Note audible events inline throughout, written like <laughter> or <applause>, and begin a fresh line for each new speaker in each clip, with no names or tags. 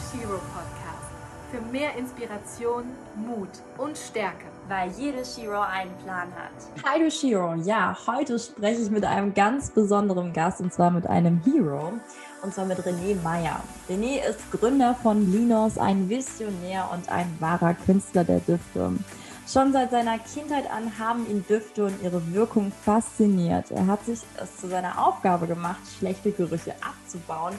Shiro Podcast. Für mehr Inspiration, Mut und Stärke.
Weil jede Shiro einen Plan hat.
Hi du Shiro. Ja, heute spreche ich mit einem ganz besonderen Gast und zwar mit einem Hero. Und zwar mit René Meyer. René ist Gründer von Linos, ein Visionär und ein wahrer Künstler der Düfte. Schon seit seiner Kindheit an haben ihn Düfte und ihre Wirkung fasziniert. Er hat sich es zu seiner Aufgabe gemacht, schlechte Gerüche abzubauen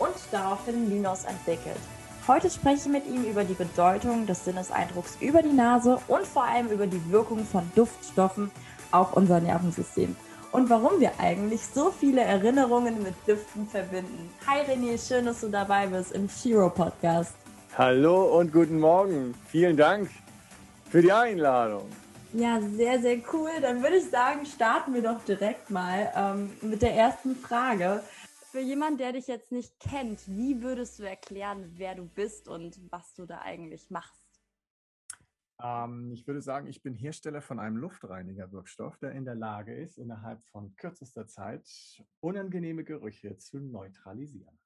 und daraufhin Linos entwickelt. Heute spreche ich mit ihm über die Bedeutung des Sinneseindrucks über die Nase und vor allem über die Wirkung von Duftstoffen auf unser Nervensystem und warum wir eigentlich so viele Erinnerungen mit Düften verbinden. Hi René, schön, dass du dabei bist im Shiro Podcast.
Hallo und guten Morgen. Vielen Dank für die Einladung.
Ja, sehr, sehr cool. Dann würde ich sagen, starten wir doch direkt mal ähm, mit der ersten Frage. Für jemanden, der dich jetzt nicht kennt, wie würdest du erklären, wer du bist und was du da eigentlich machst?
Ähm, ich würde sagen, ich bin Hersteller von einem Luftreinigerwirkstoff, der in der Lage ist, innerhalb von kürzester Zeit unangenehme Gerüche zu neutralisieren.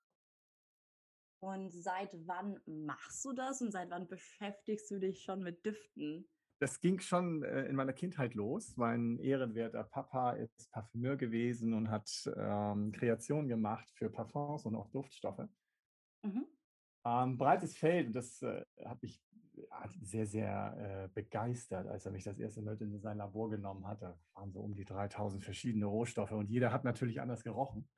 Und seit wann machst du das und seit wann beschäftigst du dich schon mit Düften?
Das ging schon äh, in meiner Kindheit los. Mein ehrenwerter Papa ist Parfümeur gewesen und hat ähm, Kreationen gemacht für Parfums und auch Duftstoffe. Mhm. Ähm, breites Feld, das äh, hat mich hat sehr, sehr äh, begeistert, als er mich das erste Mal in sein Labor genommen hat. Da waren so um die 3000 verschiedene Rohstoffe und jeder hat natürlich anders gerochen.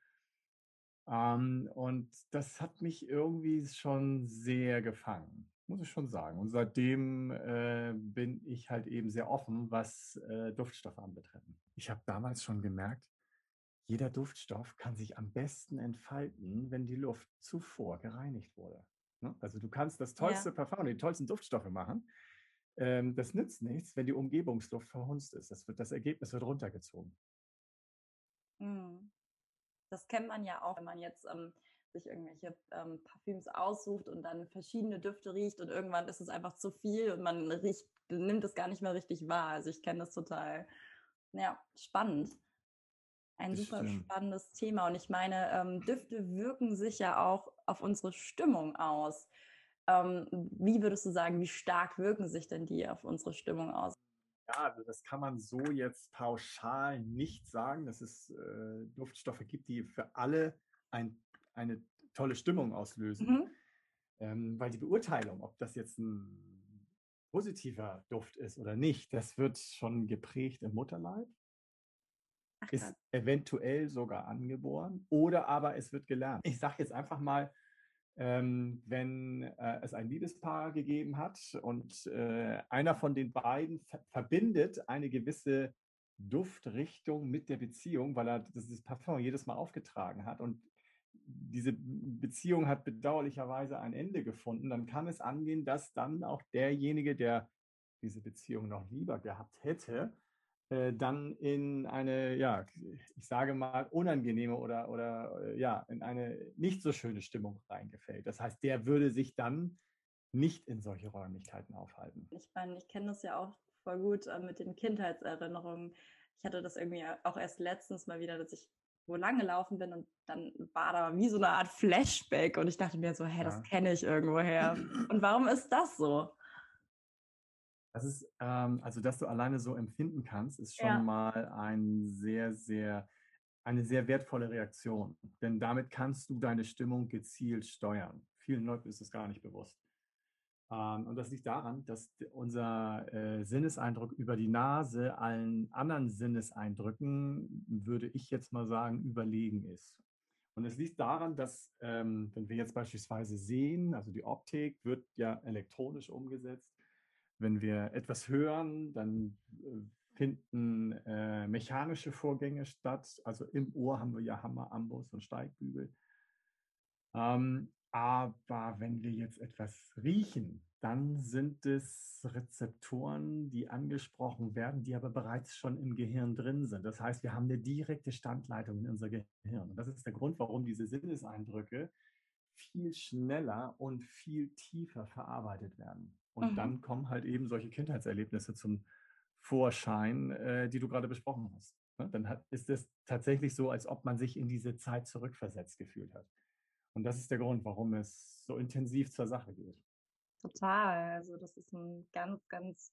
Ähm, und das hat mich irgendwie schon sehr gefangen muss ich schon sagen. Und seitdem äh, bin ich halt eben sehr offen, was äh, Duftstoffe anbetreffen. Ich habe damals schon gemerkt, jeder Duftstoff kann sich am besten entfalten, wenn die Luft zuvor gereinigt wurde. Ne? Also du kannst das tollste ja. Parfum, die tollsten Duftstoffe machen. Ähm, das nützt nichts, wenn die Umgebungsluft verhunzt ist. Das, wird, das Ergebnis wird runtergezogen.
Mhm. Das kennt man ja auch, wenn man jetzt ähm, sich irgendwelche ähm, Parfüms aussucht und dann verschiedene Düfte riecht und irgendwann ist es einfach zu viel und man riecht, nimmt es gar nicht mehr richtig wahr. Also ich kenne das total, ja, spannend. Ein das super stimmt. spannendes Thema. Und ich meine, ähm, Düfte wirken sich ja auch auf unsere Stimmung aus. Ähm, wie würdest du sagen, wie stark wirken sich denn die auf unsere Stimmung aus?
Ja, also das kann man so jetzt pauschal nicht sagen, dass es äh, Duftstoffe gibt, die für alle ein eine tolle Stimmung auslösen. Mhm. Ähm, weil die Beurteilung, ob das jetzt ein positiver Duft ist oder nicht, das wird schon geprägt im Mutterleib. Ach, ist eventuell sogar angeboren oder aber es wird gelernt. Ich sage jetzt einfach mal, ähm, wenn äh, es ein Liebespaar gegeben hat und äh, einer von den beiden ver verbindet eine gewisse Duftrichtung mit der Beziehung, weil er dieses Parfum jedes Mal aufgetragen hat und diese Beziehung hat bedauerlicherweise ein Ende gefunden, dann kann es angehen, dass dann auch derjenige, der diese Beziehung noch lieber gehabt hätte, äh, dann in eine, ja, ich sage mal, unangenehme oder, oder äh, ja, in eine nicht so schöne Stimmung reingefällt. Das heißt, der würde sich dann nicht in solche Räumlichkeiten aufhalten.
Ich meine, ich kenne das ja auch voll gut äh, mit den Kindheitserinnerungen. Ich hatte das irgendwie auch erst letztens mal wieder, dass ich wo lang gelaufen bin und dann war da wie so eine Art Flashback und ich dachte mir so, hä, das kenne ich irgendwoher. und warum <clears throat> ist das so?
Das ist, ähm, also dass du alleine so empfinden kannst, ist schon ja. mal ein sehr, sehr, eine sehr wertvolle Reaktion. Denn damit kannst du deine Stimmung gezielt steuern. Vielen Leuten ist es gar nicht bewusst. Ähm, und das liegt daran, dass unser äh, Sinneseindruck über die Nase allen anderen Sinneseindrücken, würde ich jetzt mal sagen, überlegen ist. Und es liegt daran, dass, ähm, wenn wir jetzt beispielsweise sehen, also die Optik wird ja elektronisch umgesetzt. Wenn wir etwas hören, dann äh, finden äh, mechanische Vorgänge statt. Also im Ohr haben wir ja Hammer, Amboss und Steigbügel. Ähm, aber wenn wir jetzt etwas riechen, dann sind es Rezeptoren, die angesprochen werden, die aber bereits schon im Gehirn drin sind. Das heißt, wir haben eine direkte Standleitung in unser Gehirn. Und das ist der Grund, warum diese Sinneseindrücke viel schneller und viel tiefer verarbeitet werden. Und mhm. dann kommen halt eben solche Kindheitserlebnisse zum Vorschein, äh, die du gerade besprochen hast. Ne? Dann hat, ist es tatsächlich so, als ob man sich in diese Zeit zurückversetzt gefühlt hat. Und das ist der Grund, warum es so intensiv zur Sache geht.
Total. Also das ist ein ganz, ganz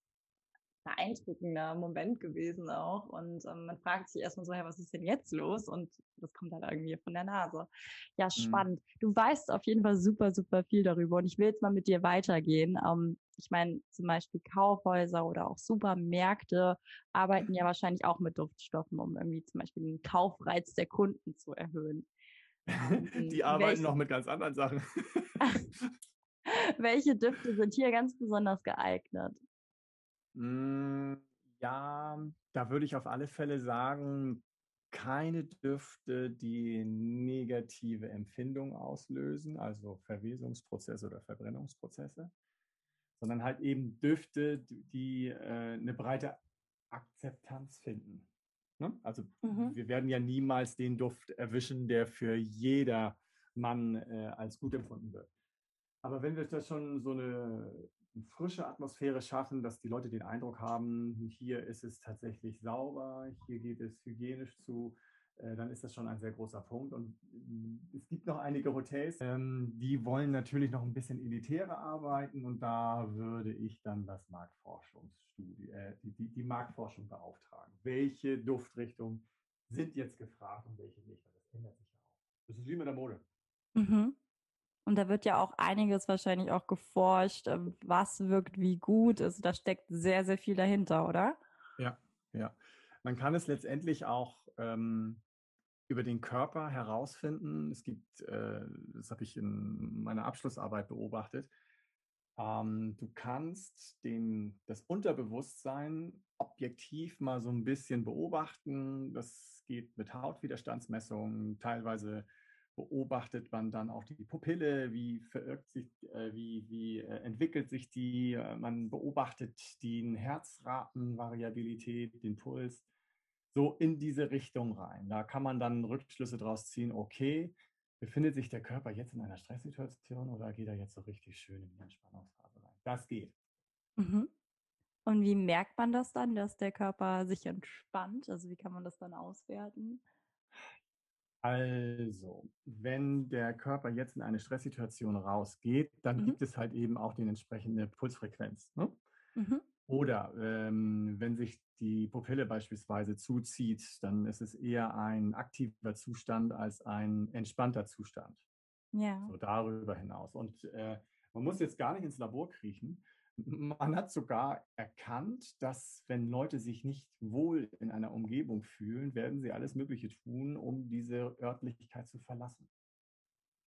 beeindruckender Moment gewesen auch. Und ähm, man fragt sich erstmal so, hey, was ist denn jetzt los? Und das kommt halt irgendwie von der Nase. Ja, mhm. spannend. Mhm. Du weißt auf jeden Fall super, super viel darüber. Und ich will jetzt mal mit dir weitergehen. Ähm, ich meine, zum Beispiel Kaufhäuser oder auch Supermärkte arbeiten ja wahrscheinlich auch mit Duftstoffen, um irgendwie zum Beispiel den Kaufreiz der Kunden zu erhöhen.
Ähm, Die arbeiten welche, noch mit ganz anderen Sachen.
welche Düfte sind hier ganz besonders geeignet?
Hm, ja, da würde ich auf alle Fälle sagen, keine Düfte, die negative Empfindungen auslösen, also Verwesungsprozesse oder Verbrennungsprozesse, sondern halt eben Düfte, die äh, eine breite Akzeptanz finden. Ne? Also mhm. wir werden ja niemals den Duft erwischen, der für jeder Mann äh, als gut empfunden wird. Aber wenn wir da schon so eine frische Atmosphäre schaffen, dass die Leute den Eindruck haben, hier ist es tatsächlich sauber, hier geht es hygienisch zu, dann ist das schon ein sehr großer Punkt. Und mm, es gibt noch einige Hotels, ähm, die wollen natürlich noch ein bisschen elitärer arbeiten und da würde ich dann das Marktforschungsstudie, äh, die, die, die Marktforschung beauftragen. Welche Duftrichtungen sind jetzt gefragt und welche nicht? Das ändert sich ja auch. Das ist wie mit der Mode.
Mhm. Und da wird ja auch einiges wahrscheinlich auch geforscht, ähm, was wirkt wie gut. Also da steckt sehr, sehr viel dahinter, oder?
Ja, ja. Man kann es letztendlich auch ähm, über den Körper herausfinden. Es gibt, äh, das habe ich in meiner Abschlussarbeit beobachtet, ähm, du kannst den, das Unterbewusstsein objektiv mal so ein bisschen beobachten. Das geht mit Hautwiderstandsmessungen, teilweise beobachtet man dann auch die Pupille, wie verirrt sich, äh, wie, wie äh, entwickelt sich die, äh, man beobachtet die Herzratenvariabilität, den Puls, so in diese Richtung rein. Da kann man dann Rückschlüsse draus ziehen, okay, befindet sich der Körper jetzt in einer Stresssituation oder geht er jetzt so richtig schön in die Entspannungsphase rein? Das geht.
Mhm. Und wie merkt man das dann, dass der Körper sich entspannt? Also wie kann man das dann auswerten?
Also, wenn der Körper jetzt in eine Stresssituation rausgeht, dann mhm. gibt es halt eben auch die entsprechende Pulsfrequenz. Ne? Mhm. Oder ähm, wenn sich die Pupille beispielsweise zuzieht, dann ist es eher ein aktiver Zustand als ein entspannter Zustand. Ja. So darüber hinaus. Und äh, man muss jetzt gar nicht ins Labor kriechen. Man hat sogar erkannt, dass wenn Leute sich nicht wohl in einer Umgebung fühlen, werden sie alles Mögliche tun, um diese Örtlichkeit zu verlassen.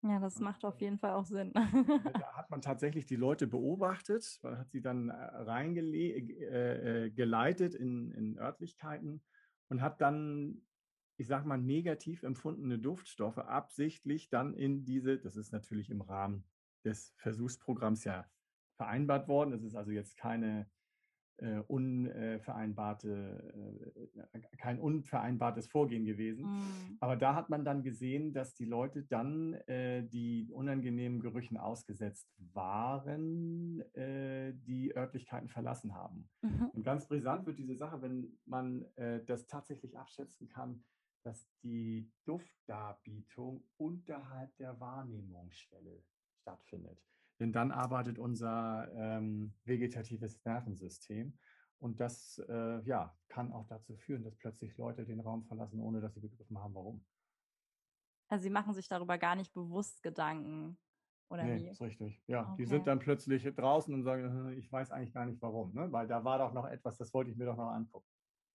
Ja, das macht auf jeden Fall auch Sinn.
da hat man <laughs> tatsächlich die Leute beobachtet, man hat sie dann äh, reingeleitet äh, äh in, in Örtlichkeiten und hat dann, ich sag mal, negativ empfundene Duftstoffe absichtlich dann in diese, das ist natürlich im Rahmen des Versuchsprogramms ja vereinbart worden. Es ist also jetzt keine äh, unvereinbarte, äh, kein unvereinbartes Vorgehen gewesen. Mhm. Aber da hat man dann gesehen, dass die Leute dann äh, die unangenehmen Gerüchen ausgesetzt waren, äh, die Örtlichkeiten verlassen haben. Mhm. Und ganz brisant wird diese Sache, wenn man äh, das tatsächlich abschätzen kann, dass die Duftdarbietung unterhalb der Wahrnehmungsschwelle stattfindet. Denn dann arbeitet unser ähm, vegetatives Nervensystem. Und das äh, ja, kann auch dazu führen, dass plötzlich Leute den Raum verlassen, ohne dass sie begriffen haben, warum.
Also sie machen sich darüber gar nicht bewusst Gedanken. Oder nee,
wie? ist richtig. Ja, okay. die sind dann plötzlich draußen und sagen, ich weiß eigentlich gar nicht warum, ne? weil da war doch noch etwas, das wollte ich mir doch noch angucken.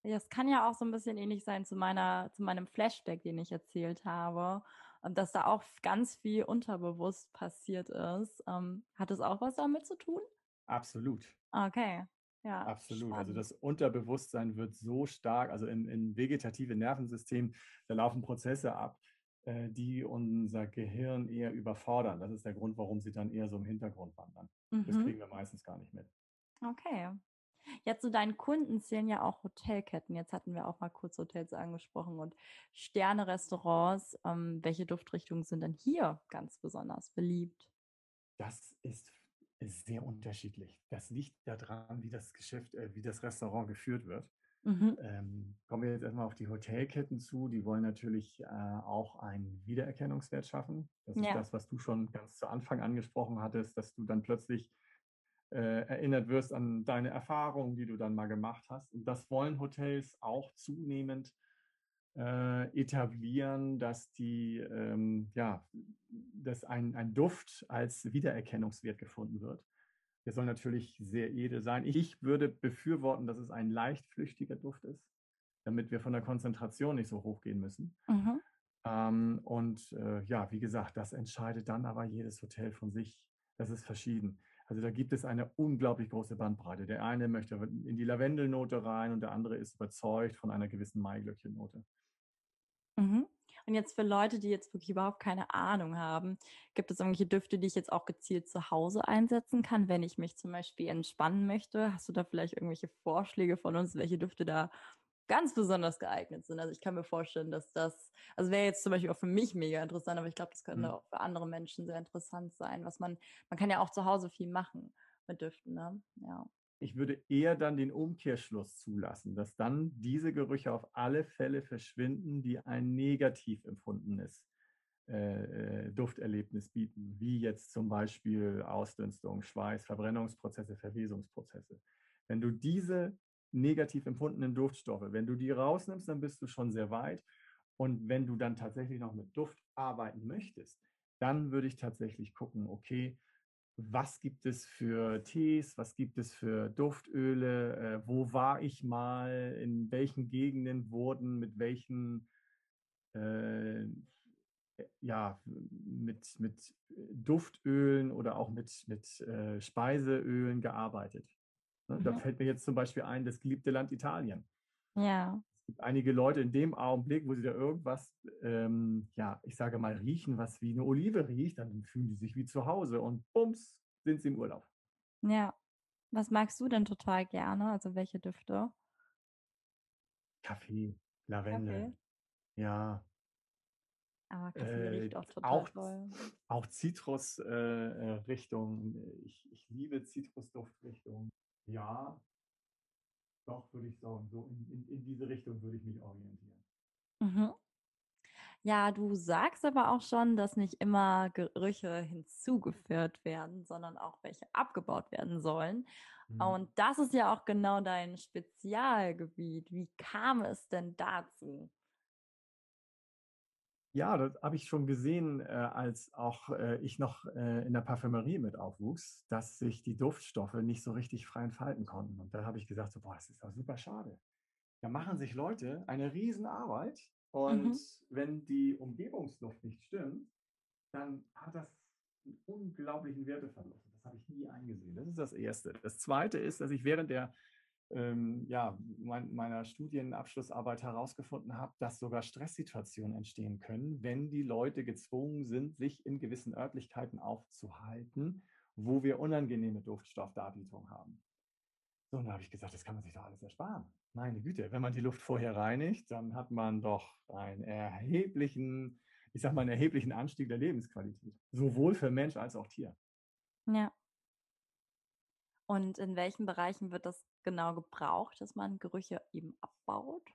Ja, es kann ja auch so ein bisschen ähnlich sein zu meiner, zu meinem Flashback, den ich erzählt habe dass da auch ganz viel unterbewusst passiert ist. Ähm, hat es auch was damit zu tun?
Absolut.
Okay. Ja,
Absolut. Also spannend. Also das Unterbewusstsein wird so stark, also im, im vegetative Nervensystem, da laufen Prozesse ab, äh, die unser Gehirn eher überfordern. Das ist der Grund, warum sie dann eher so im Hintergrund wandern. Mhm. Das kriegen wir meistens gar nicht mit.
Okay. Ja, zu deinen Kunden zählen ja auch Hotelketten. Jetzt hatten wir auch mal kurz Hotels angesprochen und Sterne-Restaurants. Ähm, welche Duftrichtungen sind denn hier ganz besonders beliebt?
Das ist sehr unterschiedlich. Das liegt daran, wie das Geschäft, äh, wie das Restaurant geführt wird. Mhm. Ähm, kommen wir jetzt erstmal auf die Hotelketten zu. Die wollen natürlich äh, auch einen Wiedererkennungswert schaffen. Das ist das, was du schon ganz zu Anfang angesprochen hattest, dass du dann plötzlich erinnert wirst an deine Erfahrungen, die du dann mal gemacht hast. Und das wollen Hotels auch zunehmend äh, etablieren, dass die, ähm, ja, dass ein, ein Duft als Wiedererkennungswert gefunden wird. Der soll natürlich sehr edel sein. Ich würde befürworten, dass es ein leicht flüchtiger Duft ist, damit wir von der Konzentration nicht so hoch gehen müssen. Mhm. Ähm, und äh, ja, wie gesagt, das entscheidet dann aber jedes Hotel von sich. Das ist verschieden. Also da gibt es eine unglaublich große Bandbreite. Der eine möchte in die Lavendelnote rein und der andere ist überzeugt von einer gewissen Maiglöckchennote.
Mhm. Und jetzt für Leute, die jetzt wirklich überhaupt keine Ahnung haben, gibt es irgendwelche Düfte, die ich jetzt auch gezielt zu Hause einsetzen kann, wenn ich mich zum Beispiel entspannen möchte? Hast du da vielleicht irgendwelche Vorschläge von uns, welche Düfte da ganz besonders geeignet sind? Also ich kann mir vorstellen, dass das, also wäre jetzt zum Beispiel auch für mich mega interessant, aber ich glaube, das könnte mhm. auch für andere Menschen sehr interessant sein, was man, man kann ja auch zu Hause viel machen mit Düften, ne? Ja
ich würde eher dann den Umkehrschluss zulassen, dass dann diese Gerüche auf alle Fälle verschwinden, die ein negativ empfundenes äh, äh, Dufterlebnis bieten, wie jetzt zum Beispiel Ausdünstung, Schweiß, Verbrennungsprozesse, Verwesungsprozesse. Wenn du diese negativ empfundenen Duftstoffe, wenn du die rausnimmst, dann bist du schon sehr weit. Und wenn du dann tatsächlich noch mit Duft arbeiten möchtest, dann würde ich tatsächlich gucken, okay, was gibt es für Tees, was gibt es für Duftöle, äh, wo war ich mal, in welchen Gegenden wurden mit welchen äh, ja, mit, mit Duftölen oder auch mit, mit äh, Speiseölen gearbeitet. Ne? Mhm. Da fällt mir jetzt zum Beispiel ein, das geliebte Land Italien.
Ja
gibt einige Leute in dem Augenblick, wo sie da irgendwas, ähm, ja, ich sage mal, riechen, was wie eine Olive riecht, dann fühlen die sich wie zu Hause und bums, sind sie im Urlaub.
Ja. Was magst du denn total gerne? Also welche Düfte?
Kaffee, Lavendel. Kaffee? Ja.
Aber Kaffee äh, riecht auch total auch, toll.
Auch Zitrusrichtung. Äh, ich, ich liebe Zitrusduftrichtung. Ja, doch, würde ich sagen, so in, in, in diese Richtung würde ich mich orientieren.
Mhm. Ja, du sagst aber auch schon, dass nicht immer Gerüche hinzugeführt werden, sondern auch welche abgebaut werden sollen. Mhm. Und das ist ja auch genau dein Spezialgebiet. Wie kam es denn dazu?
Ja, das habe ich schon gesehen, äh, als auch äh, ich noch äh, in der Parfümerie mit aufwuchs, dass sich die Duftstoffe nicht so richtig frei entfalten konnten. Und da habe ich gesagt, so, boah, das ist doch super schade. Da machen sich Leute eine Riesenarbeit und mhm. wenn die Umgebungsluft nicht stimmt, dann hat das einen unglaublichen Werteverlust. Das habe ich nie eingesehen. Das ist das Erste. Das Zweite ist, dass ich während der ähm, ja, mein, meiner Studienabschlussarbeit herausgefunden habe, dass sogar Stresssituationen entstehen können, wenn die Leute gezwungen sind, sich in gewissen Örtlichkeiten aufzuhalten, wo wir unangenehme Duftstoffdarbietung haben. So, und da habe ich gesagt, das kann man sich doch alles ersparen. Meine Güte, wenn man die Luft vorher reinigt, dann hat man doch einen erheblichen, ich sag mal, einen erheblichen Anstieg der Lebensqualität. Sowohl für Mensch als auch Tier.
Ja. Und in welchen Bereichen wird das genau gebraucht, dass man Gerüche eben abbaut?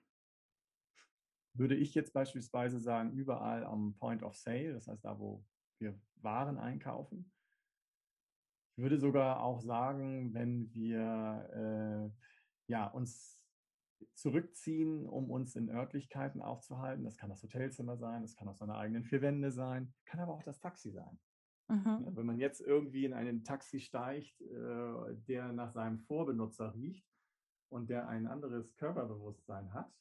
Würde ich jetzt beispielsweise sagen, überall am Point of Sale, das heißt da, wo wir Waren einkaufen. Ich würde sogar auch sagen, wenn wir äh, ja, uns zurückziehen, um uns in Örtlichkeiten aufzuhalten. Das kann das Hotelzimmer sein, das kann auch seine eigenen vier Wände sein, kann aber auch das Taxi sein. Mhm. Ja, wenn man jetzt irgendwie in einen Taxi steigt, äh, der nach seinem Vorbenutzer riecht und der ein anderes Körperbewusstsein hat,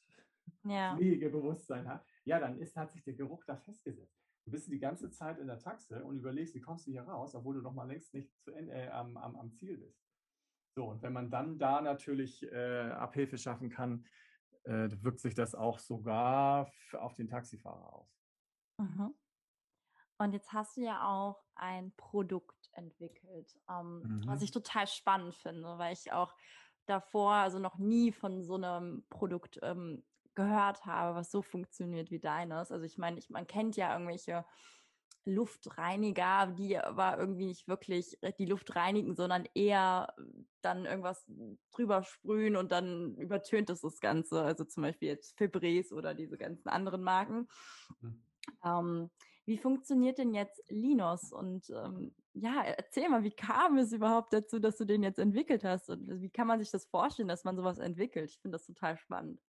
<laughs> ja. Pflegebewusstsein hat, ja, dann ist, hat sich der Geruch da festgesetzt. Du bist die ganze Zeit in der Taxe und überlegst, wie kommst du hier raus, obwohl du noch mal längst nicht zu äh, am, am, am Ziel bist. So, und wenn man dann da natürlich äh, Abhilfe schaffen kann, äh, wirkt sich das auch sogar auf den Taxifahrer aus.
Mhm. Und jetzt hast du ja auch ein Produkt entwickelt, ähm, mhm. was ich total spannend finde, weil ich auch davor also noch nie von so einem Produkt ähm, gehört habe, was so funktioniert wie deines. Also ich meine, ich, man kennt ja irgendwelche Luftreiniger, die aber irgendwie nicht wirklich die Luft reinigen, sondern eher dann irgendwas drüber sprühen und dann übertönt es das Ganze. Also zum Beispiel jetzt Fibres oder diese ganzen anderen Marken. Mhm. Ähm, wie funktioniert denn jetzt Linus? Und ähm, ja, erzähl mal, wie kam es überhaupt dazu, dass du den jetzt entwickelt hast? Und wie kann man sich das vorstellen, dass man sowas entwickelt? Ich finde das total spannend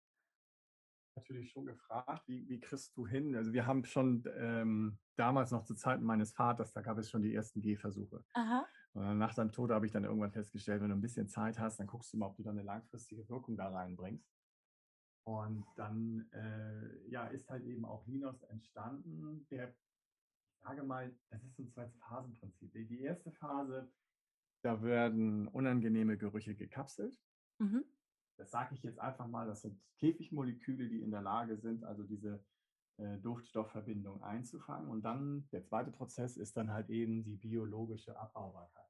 natürlich schon gefragt, wie, wie kriegst du hin? Also wir haben schon ähm, damals noch zu Zeiten meines Vaters, da gab es schon die ersten Gehversuche. Aha. nach seinem Tod habe ich dann irgendwann festgestellt, wenn du ein bisschen Zeit hast, dann guckst du mal, ob du dann eine langfristige Wirkung da reinbringst. Und dann äh, ja, ist halt eben auch Linus entstanden, der, sage mal, das ist ein Zwei-Phasen-Prinzip. Die erste Phase, da werden unangenehme Gerüche gekapselt. Mhm das sage ich jetzt einfach mal, das sind Käfigmoleküle, die in der Lage sind, also diese äh, Duftstoffverbindung einzufangen. Und dann der zweite Prozess ist dann halt eben die biologische Abbaubarkeit.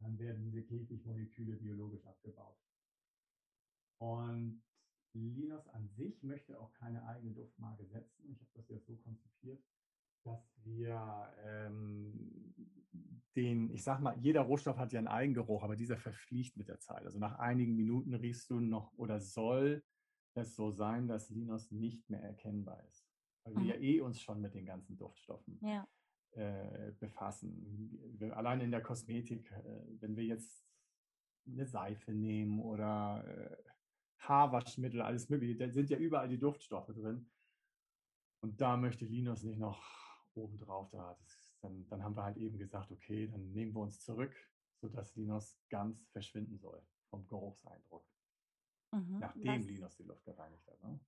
Dann werden diese Käfigmoleküle biologisch abgebaut. Und Linus an sich möchte auch keine eigene Duftmarke setzen. Ich habe das jetzt so konzipiert, dass wir ähm, den, ich sag mal, jeder Rohstoff hat ja einen Eigengeruch, aber dieser verfliegt mit der Zeit. Also nach einigen Minuten riechst du noch oder soll es so sein, dass Linus nicht mehr erkennbar ist. Weil mhm. wir ja eh uns schon mit den ganzen Duftstoffen ja. äh, befassen. Wir, allein in der Kosmetik, äh, wenn wir jetzt eine Seife nehmen oder äh, Haarwaschmittel, alles mögliche, da sind ja überall die Duftstoffe drin. Und da möchte Linus nicht noch obendrauf da. Das dann, dann haben wir halt eben gesagt, okay, dann nehmen wir uns zurück, sodass Linus ganz verschwinden soll vom Geruchseindruck. Mhm. Nachdem was, Linus die Luft gereinigt hat. Ne?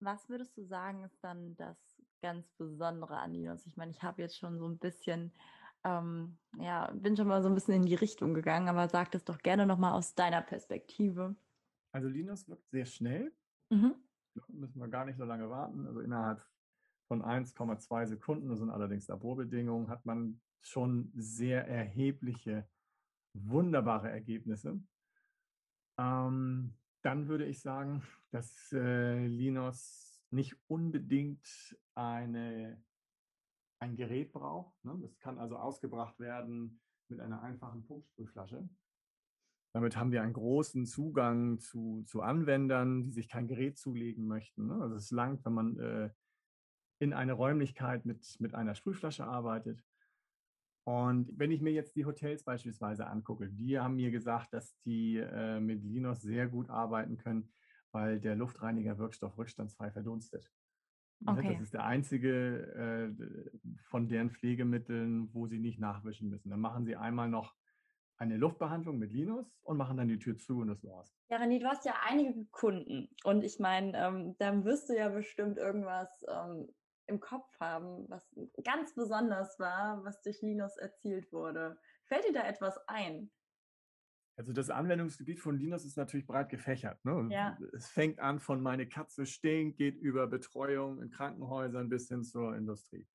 Was würdest du sagen, ist dann das ganz Besondere an Linus? Ich meine, ich habe jetzt schon so ein bisschen, ähm, ja, bin schon mal so ein bisschen in die Richtung gegangen, aber sag das doch gerne nochmal aus deiner Perspektive.
Also Linus wirkt sehr schnell. Mhm. Müssen wir gar nicht so lange warten. Also innerhalb von 1,2 Sekunden, das sind allerdings Laborbedingungen, hat man schon sehr erhebliche, wunderbare Ergebnisse. Ähm, dann würde ich sagen, <laughs> dass äh, Linus nicht unbedingt eine, ein Gerät braucht. Ne? Das kann also ausgebracht werden mit einer einfachen Pumpsprühflasche. Damit haben wir einen großen Zugang zu, zu Anwendern, die sich kein Gerät zulegen möchten. Ne? Also es langt, wenn man äh, in eine Räumlichkeit mit, mit einer Sprühflasche arbeitet. Und wenn ich mir jetzt die Hotels beispielsweise angucke, die haben mir gesagt, dass die äh, mit Linus sehr gut arbeiten können, weil der Luftreiniger-Wirkstoff rückstandsfrei verdunstet. Okay. Das ist der einzige äh, von deren Pflegemitteln, wo sie nicht nachwischen müssen. Dann machen sie einmal noch eine Luftbehandlung mit Linus und machen dann die Tür zu und das war's.
Ja, René, du hast ja einige Kunden und ich meine, ähm, dann wirst du ja bestimmt irgendwas ähm, im Kopf haben, was ganz besonders war, was durch Linus erzielt wurde. Fällt dir da etwas ein?
Also das Anwendungsgebiet von Linus ist natürlich breit gefächert. Ne? Ja. Es fängt an von meine Katze stinkt, geht über Betreuung in Krankenhäusern bis hin zur Industrie.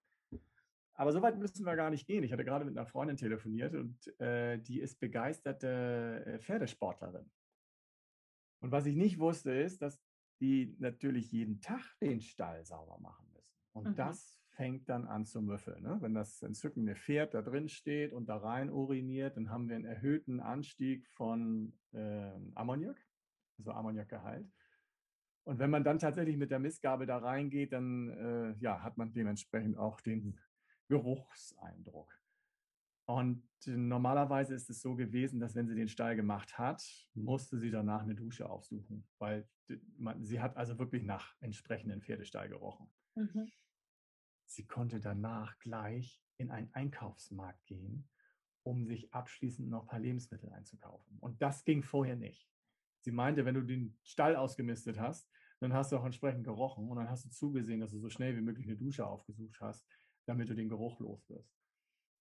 Aber so weit müssen wir gar nicht gehen. Ich hatte gerade mit einer Freundin telefoniert und äh, die ist begeisterte äh, Pferdesportlerin. Und was ich nicht wusste, ist, dass die natürlich jeden Tag den Stall sauber machen und mhm. das fängt dann an zu müffeln. Ne? Wenn das entzückende Pferd da drin steht und da rein uriniert, dann haben wir einen erhöhten Anstieg von äh, Ammoniak, also Ammoniakgehalt. Und wenn man dann tatsächlich mit der Missgabel da reingeht, dann äh, ja, hat man dementsprechend auch den Geruchseindruck. Und normalerweise ist es so gewesen, dass wenn sie den Stall gemacht hat, musste sie danach eine Dusche aufsuchen, weil man, sie hat also wirklich nach entsprechenden Pferdestall gerochen. Mhm. Sie konnte danach gleich in einen Einkaufsmarkt gehen, um sich abschließend noch ein paar Lebensmittel einzukaufen. Und das ging vorher nicht. Sie meinte, wenn du den Stall ausgemistet hast, dann hast du auch entsprechend gerochen und dann hast du zugesehen, dass du so schnell wie möglich eine Dusche aufgesucht hast, damit du den Geruch los wirst.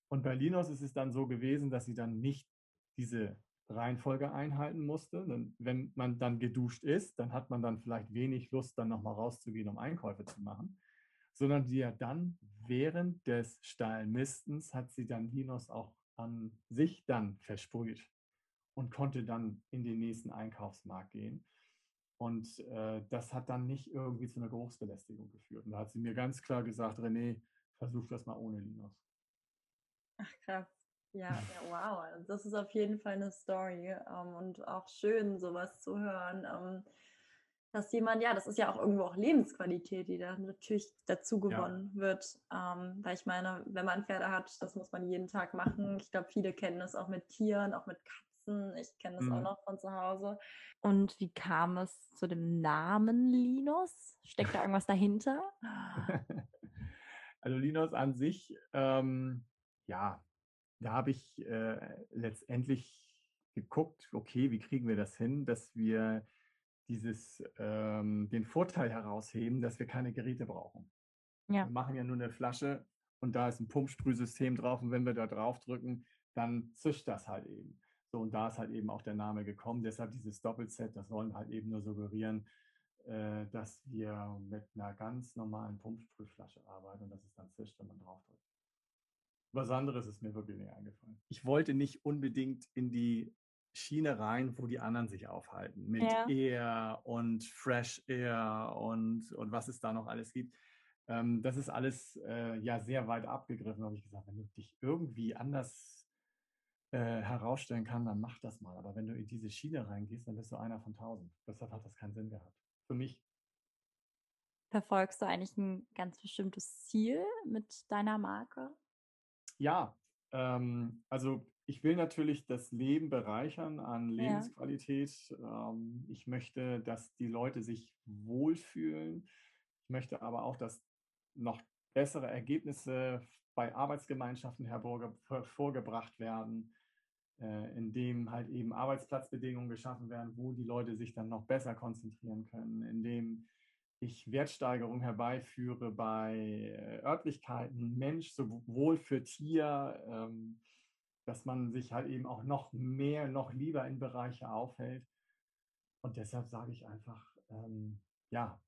Und bei Linus ist es dann so gewesen, dass sie dann nicht diese Reihenfolge einhalten musste. Denn wenn man dann geduscht ist, dann hat man dann vielleicht wenig Lust, dann nochmal rauszugehen, um Einkäufe zu machen sondern die ja dann während des Stallmistens hat sie dann Linus auch an sich dann versprüht und konnte dann in den nächsten Einkaufsmarkt gehen. Und äh, das hat dann nicht irgendwie zu einer Geruchsbelästigung geführt. Und da hat sie mir ganz klar gesagt, René, versuch das mal ohne Linus.
Ach krass. Ja, <laughs> ja, wow. Also das ist auf jeden Fall eine Story ähm, und auch schön, sowas zu hören. Ähm, dass jemand, ja, das ist ja auch irgendwo auch Lebensqualität, die da natürlich dazu gewonnen ja. wird. Ähm, weil ich meine, wenn man Pferde hat, das muss man jeden Tag machen. Ich glaube, viele kennen das auch mit Tieren, auch mit Katzen. Ich kenne das mhm. auch noch von zu Hause. Und wie kam es zu dem Namen Linus? Steckt da irgendwas dahinter? <laughs>
also Linus an sich, ähm, ja, da habe ich äh, letztendlich geguckt, okay, wie kriegen wir das hin, dass wir dieses, ähm, den Vorteil herausheben, dass wir keine Geräte brauchen. Ja. Wir machen ja nur eine Flasche und da ist ein Pumpsprühsystem drauf und wenn wir da drauf drücken, dann zischt das halt eben. So, und da ist halt eben auch der Name gekommen. Deshalb dieses Doppelset, das sollen halt eben nur suggerieren, äh, dass wir mit einer ganz normalen Pumpsprühflasche arbeiten und dass es dann zischt, wenn man drauf drückt. Was anderes ist mir wirklich nicht eingefallen. Ich wollte nicht unbedingt in die Schiene rein, wo die anderen sich aufhalten. Mit ja. Air und Fresh Air und, und was es da noch alles gibt. Ähm, das ist alles äh, ja sehr weit abgegriffen, habe ich gesagt. Wenn du dich irgendwie anders äh, herausstellen kann, dann mach das mal. Aber wenn du in diese Schiene reingehst, dann bist du einer von tausend. Deshalb hat das keinen Sinn gehabt. Für mich.
Verfolgst du eigentlich ein ganz bestimmtes Ziel mit deiner Marke?
Ja, ähm, also ich will natürlich das Leben bereichern an Lebensqualität. Ja. Ähm, ich möchte, dass die Leute sich wohlfühlen. Ich möchte aber auch, dass noch bessere Ergebnisse bei Arbeitsgemeinschaften hervorgebracht werden, äh, indem halt eben Arbeitsplatzbedingungen geschaffen werden, wo die Leute sich dann noch besser konzentrieren können, indem ich Wertsteigerung herbeiführe bei äh, Örtlichkeiten, Mensch, sowohl für Tier, ähm, dass man sich halt eben auch noch mehr, noch lieber in Bereiche aufhält. Und deshalb sage ich einfach, ähm, ja,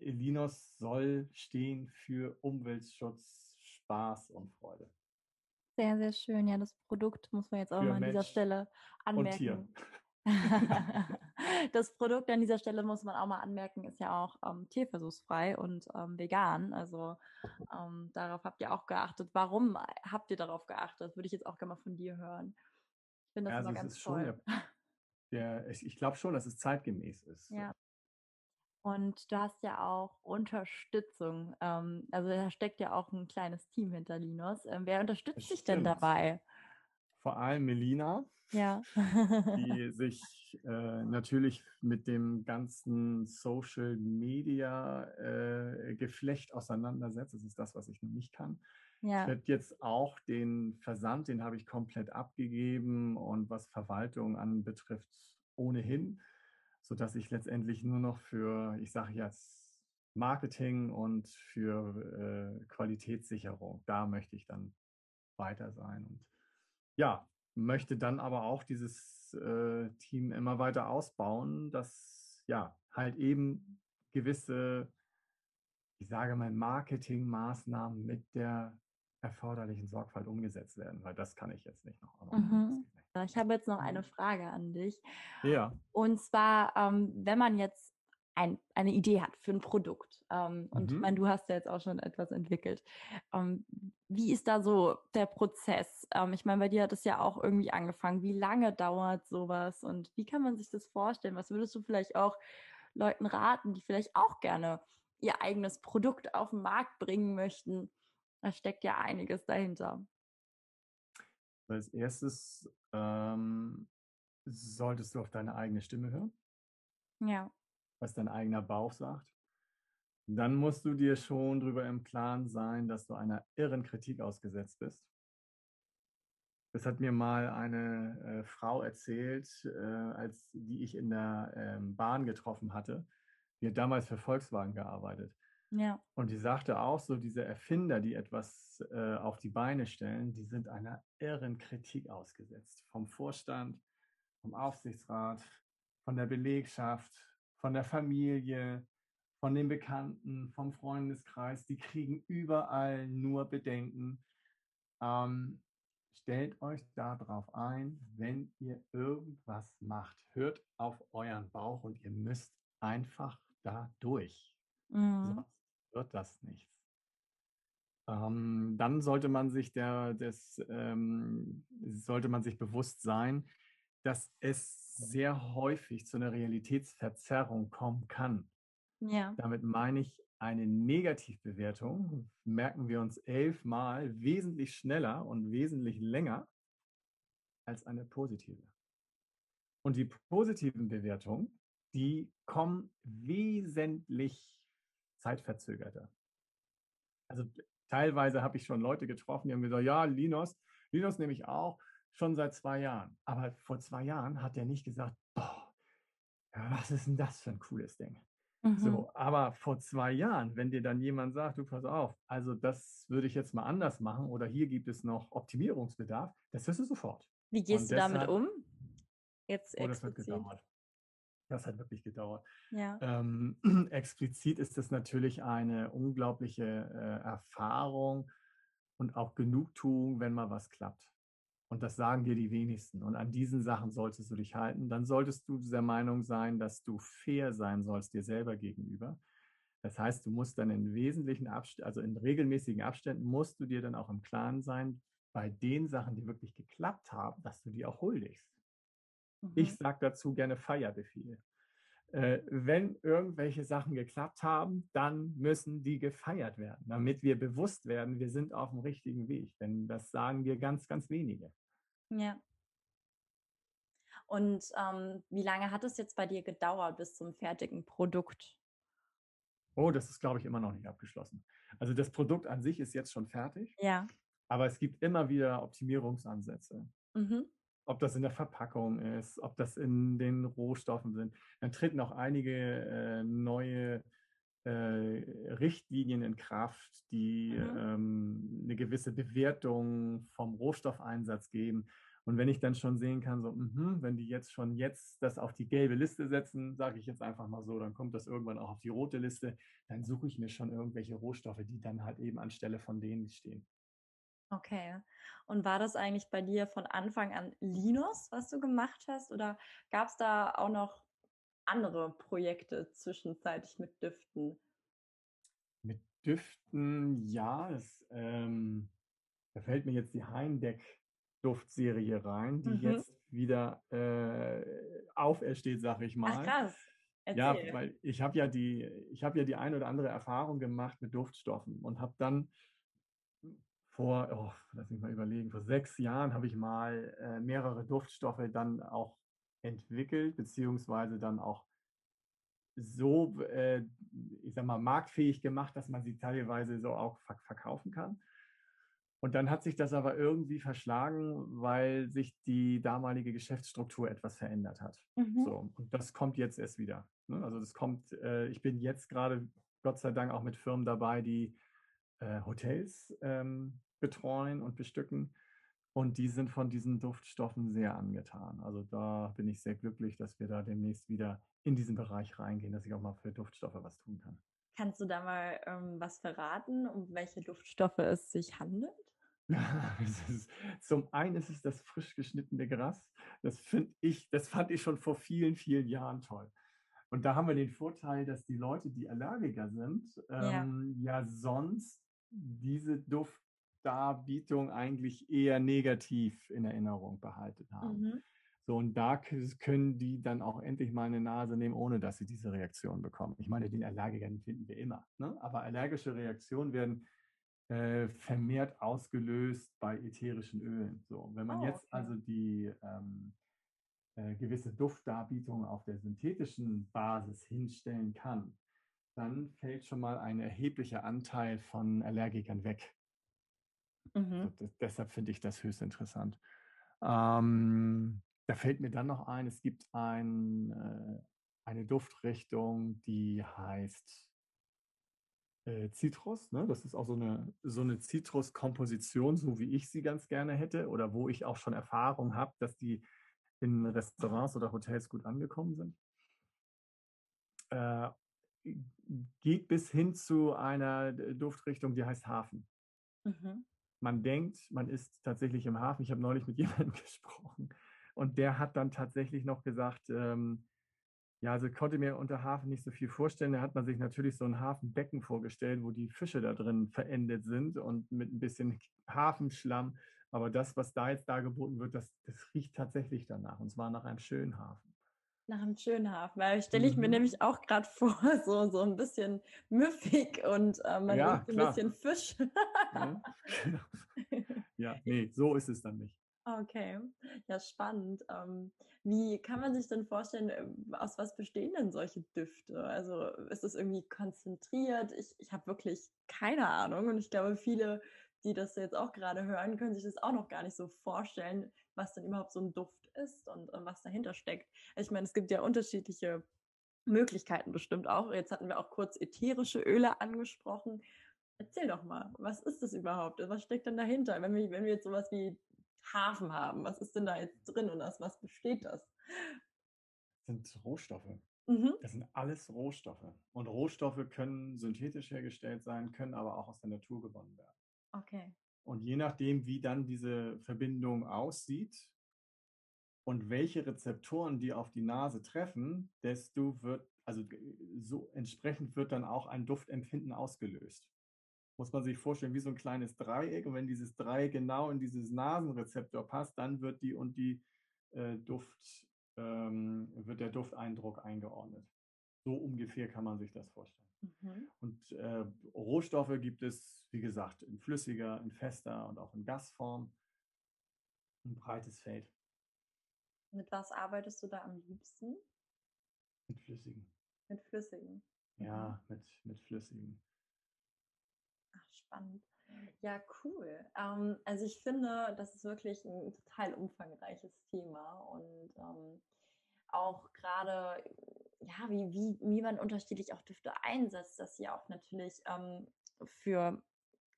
Linus soll stehen für Umweltschutz, Spaß und Freude.
Sehr, sehr schön. Ja, das Produkt muss man jetzt auch für mal an Mensch dieser Stelle anmerken. <laughs> <laughs> das Produkt an dieser Stelle muss man auch mal anmerken, ist ja auch ähm, tierversuchsfrei und ähm, vegan. Also ähm, darauf habt ihr auch geachtet. Warum habt ihr darauf geachtet? Würde ich jetzt auch gerne mal von dir hören.
Ich finde das ja, immer also ganz toll. Schon, der, ich, ich glaube schon, dass es zeitgemäß ist.
Ja. Und du hast ja auch Unterstützung. Ähm, also da steckt ja auch ein kleines Team hinter Linus. Ähm, wer unterstützt dich denn dabei?
Vor allem Melina
ja. <laughs>
die sich äh, natürlich mit dem ganzen Social Media äh, Geflecht auseinandersetzt. Das ist das, was ich noch nicht kann. Ja. Ich werde jetzt auch den Versand, den habe ich komplett abgegeben und was Verwaltung anbetrifft, ohnehin, sodass ich letztendlich nur noch für, ich sage jetzt, Marketing und für äh, Qualitätssicherung, da möchte ich dann weiter sein. Und ja, möchte dann aber auch dieses äh, Team immer weiter ausbauen, dass ja halt eben gewisse, ich sage mal, Marketingmaßnahmen mit der erforderlichen Sorgfalt umgesetzt werden, weil das kann ich jetzt nicht noch.
Mhm. Ich habe jetzt noch eine mhm. Frage an dich.
Ja.
Und zwar, ähm, wenn man jetzt ein, eine Idee hat für ein Produkt. Ähm, und mhm. ich meine, du hast ja jetzt auch schon etwas entwickelt. Ähm, wie ist da so der Prozess? Ähm, ich meine, bei dir hat es ja auch irgendwie angefangen. Wie lange dauert sowas und wie kann man sich das vorstellen? Was würdest du vielleicht auch Leuten raten, die vielleicht auch gerne ihr eigenes Produkt auf den Markt bringen möchten? Da steckt ja einiges dahinter.
Als erstes ähm, solltest du auf deine eigene Stimme hören.
Ja
was dein eigener Bauch sagt, dann musst du dir schon darüber im Klaren sein, dass du einer irren Kritik ausgesetzt bist. Das hat mir mal eine äh, Frau erzählt, äh, als die ich in der ähm, Bahn getroffen hatte. Die hat damals für Volkswagen gearbeitet.
Ja.
Und die sagte auch so, diese Erfinder, die etwas äh, auf die Beine stellen, die sind einer irren Kritik ausgesetzt. Vom Vorstand, vom Aufsichtsrat, von der Belegschaft, von der Familie, von den Bekannten, vom Freundeskreis, die kriegen überall nur Bedenken. Ähm, stellt euch darauf ein, wenn ihr irgendwas macht, hört auf euren Bauch und ihr müsst einfach da durch. Mhm. Sonst wird das nichts. ähm, dann sollte man sich der, des, ähm, sollte man sich bewusst sein, dass es sehr häufig zu einer Realitätsverzerrung kommen kann.
Ja.
Damit meine ich, eine Negativbewertung merken wir uns elfmal wesentlich schneller und wesentlich länger als eine positive. Und die positiven Bewertungen, die kommen wesentlich zeitverzögerter. Also teilweise habe ich schon Leute getroffen, die haben gesagt, ja, Linus, Linus nehme ich auch schon seit zwei Jahren. Aber vor zwei Jahren hat er nicht gesagt, boah, was ist denn das für ein cooles Ding? Mhm. So, aber vor zwei Jahren, wenn dir dann jemand sagt, du pass auf, also das würde ich jetzt mal anders machen oder hier gibt es noch Optimierungsbedarf, das hörst du sofort.
Wie gehst Und du deshalb, damit um?
Jetzt oh, das hat gedauert. Das hat wirklich gedauert.
Ja.
Ähm, <clears throat> explizit ist es natürlich eine unglaubliche äh, Erfahrung und auch Genugtuung, wenn mal was klappt. Und das sagen dir die wenigsten. Und an diesen Sachen solltest du dich halten. Dann solltest du der Meinung sein, dass du fair sein sollst dir selber gegenüber. Das heißt, du musst dann in wesentlichen Abständen, also in regelmäßigen Abständen, musst du dir dann auch im Klaren sein, bei den Sachen, die wirklich geklappt haben, dass du die auch huldigst. Mhm. Ich sage dazu gerne Feierbefehl. Äh, wenn irgendwelche Sachen geklappt haben, dann müssen die gefeiert werden, damit wir bewusst werden, wir sind auf dem richtigen Weg. Denn das sagen wir ganz, ganz wenige.
Ja. Und ähm, wie lange hat es jetzt bei dir gedauert bis zum fertigen Produkt?
Oh, das ist, glaube ich, immer noch nicht abgeschlossen. Also das Produkt an sich ist jetzt schon fertig.
Ja.
Aber es gibt immer wieder Optimierungsansätze. Mhm ob das in der Verpackung ist, ob das in den Rohstoffen sind. Dann treten auch einige äh, neue Richtlinien in Kraft, die mhm. ähm, eine gewisse Bewertung vom Rohstoffeinsatz geben. Und wenn ich dann schon sehen kann, so, mh, wenn die jetzt schon jetzt das auf die gelbe Liste setzen, sage ich jetzt einfach mal so, dann kommt das irgendwann auch auf die rote Liste, dann suche ich mir schon irgendwelche Rohstoffe, die dann halt eben anstelle von denen stehen.
Okay. Und war das eigentlich bei dir von Anfang an Linus, was du gemacht hast? Oder gab es da auch noch andere Projekte zwischenzeitlich mit Düften?
Mit Düften, ja. Das, ähm, da fällt mir jetzt die Heindeck Duftserie rein, die mhm. jetzt wieder äh, aufersteht, sag ich mal.
Ach, krass.
Erzähl. Ja, weil ich habe ja die, ich habe ja die ein oder andere Erfahrung gemacht mit Duftstoffen und habe dann vor, oh, lass mich mal überlegen, vor sechs Jahren habe ich mal äh, mehrere Duftstoffe dann auch entwickelt, beziehungsweise dann auch so, äh, ich sag mal, marktfähig gemacht, dass man sie teilweise so auch verk verkaufen kann. Und dann hat sich das aber irgendwie verschlagen, weil sich die damalige Geschäftsstruktur etwas verändert hat. Mhm. So, und das kommt jetzt erst wieder. Ne? Also das kommt, äh, ich bin jetzt gerade Gott sei Dank auch mit Firmen dabei, die äh, Hotels ähm, betreuen und bestücken. Und die sind von diesen Duftstoffen sehr angetan. Also da bin ich sehr glücklich, dass wir da demnächst wieder in diesen Bereich reingehen, dass ich auch mal für Duftstoffe was tun kann.
Kannst du da mal ähm, was verraten, um welche Duftstoffe es sich handelt? <laughs>
ist, zum einen ist es das frisch geschnittene Gras. Das finde ich, das fand ich schon vor vielen, vielen Jahren toll. Und da haben wir den Vorteil, dass die Leute, die Allergiker sind, ähm, ja. ja sonst diese Duftdarbietung eigentlich eher negativ in Erinnerung behalten haben. Mhm. So, und da können die dann auch endlich mal eine Nase nehmen, ohne dass sie diese Reaktion bekommen. Ich meine, den Allergikern finden wir immer. Ne? Aber allergische Reaktionen werden äh, vermehrt ausgelöst bei ätherischen Ölen. So, wenn man oh, jetzt also die ähm, äh, gewisse Duftdarbietung auf der synthetischen Basis hinstellen kann, dann fällt schon mal ein erheblicher Anteil von Allergikern weg. Mhm. So, das, deshalb finde ich das höchst interessant. Ähm, da fällt mir dann noch ein, es gibt ein, äh, eine Duftrichtung, die heißt äh, Citrus. Ne? Das ist auch so eine, so eine Zitruskomposition, so wie ich sie ganz gerne hätte oder wo ich auch schon Erfahrung habe, dass die in Restaurants oder Hotels gut angekommen sind. Äh, geht bis hin zu einer Duftrichtung, die heißt Hafen. Mhm. Man denkt, man ist tatsächlich im Hafen. Ich habe neulich mit <laughs> jemandem gesprochen und der hat dann tatsächlich noch gesagt, ähm, Ja, also konnte mir unter Hafen nicht so viel vorstellen. Da hat man sich natürlich so ein Hafenbecken vorgestellt, wo die Fische da drin verendet sind und mit ein bisschen Hafenschlamm. Aber das, was da jetzt dargeboten wird, das, das riecht tatsächlich danach. Und zwar nach einem schönen Hafen.
Nach einem schönen Hafen, weil stelle ich mhm. mir nämlich auch gerade vor, <laughs> so, so ein bisschen müffig und äh, man ja, ein bisschen Fisch.
ja, genau. <laughs> ja, nee, so ist es dann nicht.
Okay, ja, spannend. Ähm, wie kann man sich denn vorstellen, ähm, aus was bestehen denn solche Düfte? Also ist es irgendwie konzentriert? Ich, ich habe wirklich keine Ahnung und ich glaube, viele, die das jetzt auch gerade hören, können sich das auch noch gar nicht so vorstellen, was denn überhaupt so ein Duft ist und, und was dahinter steckt. Also ich meine, es gibt ja unterschiedliche Möglichkeiten bestimmt auch. Jetzt hatten wir auch kurz ätherische Öle angesprochen. Erzähl doch mal, was ist das überhaupt? Was steckt denn dahinter? Wenn wir, wenn wir jetzt sowas wie Hafen haben. Was ist denn da jetzt drin und aus was besteht das?
Das sind Rohstoffe. Mhm. Das sind alles Rohstoffe. Und Rohstoffe können synthetisch hergestellt sein, können aber auch aus der Natur gewonnen werden.
Okay.
Und je nachdem, wie dann diese Verbindung aussieht und welche Rezeptoren die auf die Nase treffen, desto wird, also so entsprechend wird dann auch ein Duftempfinden ausgelöst muss man sich vorstellen, wie so ein kleines Dreieck. Und wenn dieses Dreieck genau in dieses Nasenrezeptor passt, dann wird die und die äh, Duft, ähm, wird der Dufteindruck eingeordnet. So ungefähr kann man sich das vorstellen. Mhm. Und äh, Rohstoffe gibt es, wie gesagt, in flüssiger, in fester und auch in Gasform. Ein breites Feld.
Mit was arbeitest du da am liebsten?
Mit flüssigen.
Mit flüssigen.
Ja, mhm. mit, mit flüssigen
spannend. Ja, cool. Ähm, also ich finde, das ist wirklich ein total umfangreiches Thema und ähm, auch gerade, ja, wie, wie, wie man unterschiedlich auch Düfte einsetzt, dass sie auch natürlich ähm, für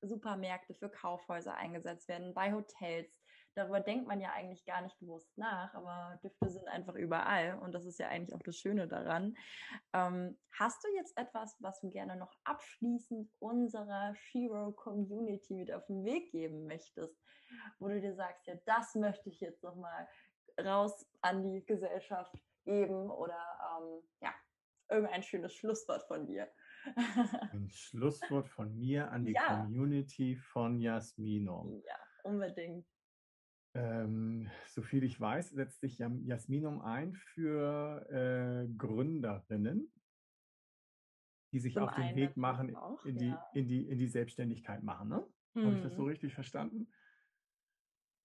Supermärkte, für Kaufhäuser eingesetzt werden, bei Hotels, darüber denkt man ja eigentlich gar nicht bewusst nach, aber Düfte sind einfach überall und das ist ja eigentlich auch das Schöne daran. Ähm, hast du jetzt etwas, was du gerne noch abschließend unserer Shiro Community mit auf den Weg geben möchtest, wo du dir sagst, ja, das möchte ich jetzt nochmal raus an die Gesellschaft geben oder ähm, ja, irgendein schönes Schlusswort von dir. <laughs>
Ein Schlusswort von mir an die ja. Community von Jasmino.
Ja, unbedingt.
Ähm, soviel ich weiß, setzt sich Jasminum ein für äh, Gründerinnen, die sich Zum auf den Weg machen auch, in, die, ja. in, die, in die Selbstständigkeit machen. Ne? Hm. Habe ich das so mhm. richtig verstanden?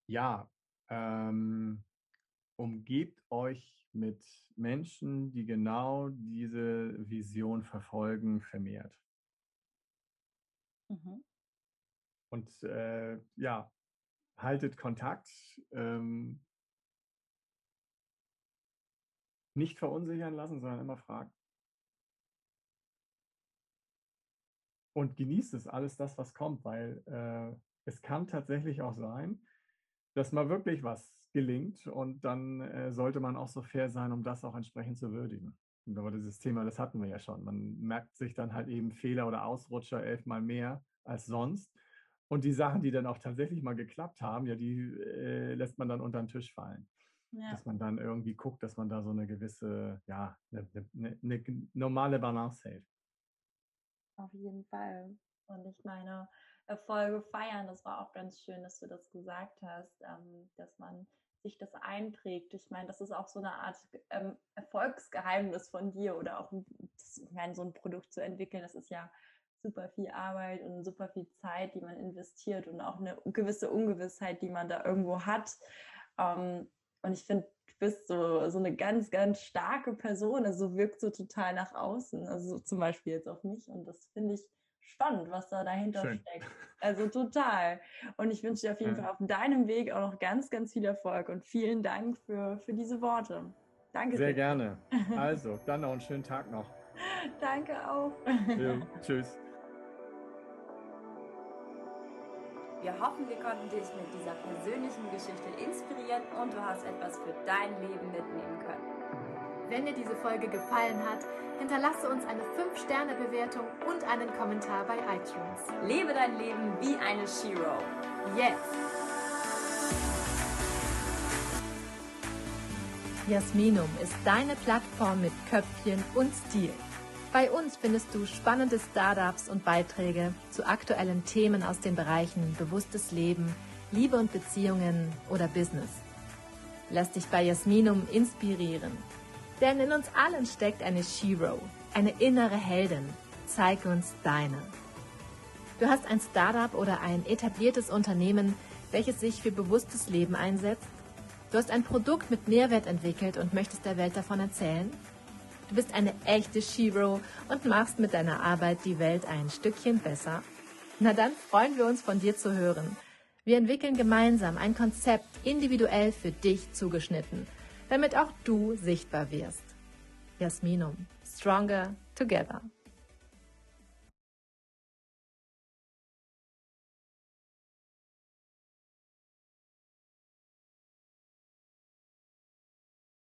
Ja, ähm, umgebt euch mit Menschen, die genau diese Vision verfolgen, vermehrt. Mhm. Und äh, ja, haltet Kontakt. Ähm, nicht verunsichern lassen, sondern immer fragen. Und genießt es alles das, was kommt, weil äh, es kann tatsächlich auch sein, dass mal wirklich was gelingt und dann äh, sollte man auch so fair sein, um das auch entsprechend zu würdigen. Aber dieses Thema, das hatten wir ja schon. Man merkt sich dann halt eben Fehler oder Ausrutscher elfmal mehr als sonst. Und die Sachen, die dann auch tatsächlich mal geklappt haben, ja, die äh, lässt man dann unter den Tisch fallen. Ja. Dass man dann irgendwie guckt, dass man da so eine gewisse, ja, eine, eine, eine normale Balance hält.
Auf jeden Fall. Und ich meine, Erfolge feiern, das war auch ganz schön, dass du das gesagt hast, ähm, dass man sich das einprägt. Ich meine, das ist auch so eine Art ähm, Erfolgsgeheimnis von dir oder auch, ich meine, so ein Produkt zu entwickeln, das ist ja super viel Arbeit und super viel Zeit, die man investiert und auch eine gewisse Ungewissheit, die man da irgendwo hat. Ähm, und ich finde, du bist so, so eine ganz, ganz starke Person. Also wirkt so total nach außen. Also zum Beispiel jetzt auf mich. Und das finde ich spannend, was da dahinter Schön. steckt. Also total. Und ich wünsche dir auf jeden ja. Fall auf deinem Weg auch noch ganz, ganz viel Erfolg und vielen Dank für, für diese Worte. Danke
sehr. Sehr gerne. <laughs> Also, dann noch einen schönen Tag noch.
Danke auch.
Ja, tschüss.
Wir hoffen, wir konnten dich mit dieser persönlichen Geschichte inspirieren und du hast etwas für dein Leben mitnehmen können.
Wenn dir diese Folge gefallen hat, hinterlasse uns eine 5-Sterne-Bewertung und einen Kommentar bei iTunes.
Lebe dein Leben wie eine Shiro.
Jetzt! Jasminum ist deine Plattform mit Köpfchen und Stil. Bei uns findest du spannende Startups und Beiträge zu aktuellen Themen aus den Bereichen bewusstes Leben, Liebe und Beziehungen oder Business. Lass dich bei Jasminum inspirieren. Denn in uns allen steckt eine Shiro, eine innere Heldin. Zeig uns deine. Du hast ein Startup oder ein etabliertes Unternehmen, welches sich für bewusstes Leben einsetzt? Du hast ein Produkt mit Mehrwert entwickelt und möchtest der Welt davon erzählen? Du bist eine echte Shiro und machst mit deiner Arbeit die Welt ein Stückchen besser? Na dann freuen wir uns von dir zu hören. Wir entwickeln gemeinsam ein Konzept individuell für dich zugeschnitten, damit auch du sichtbar wirst. Jasminum. Stronger Together.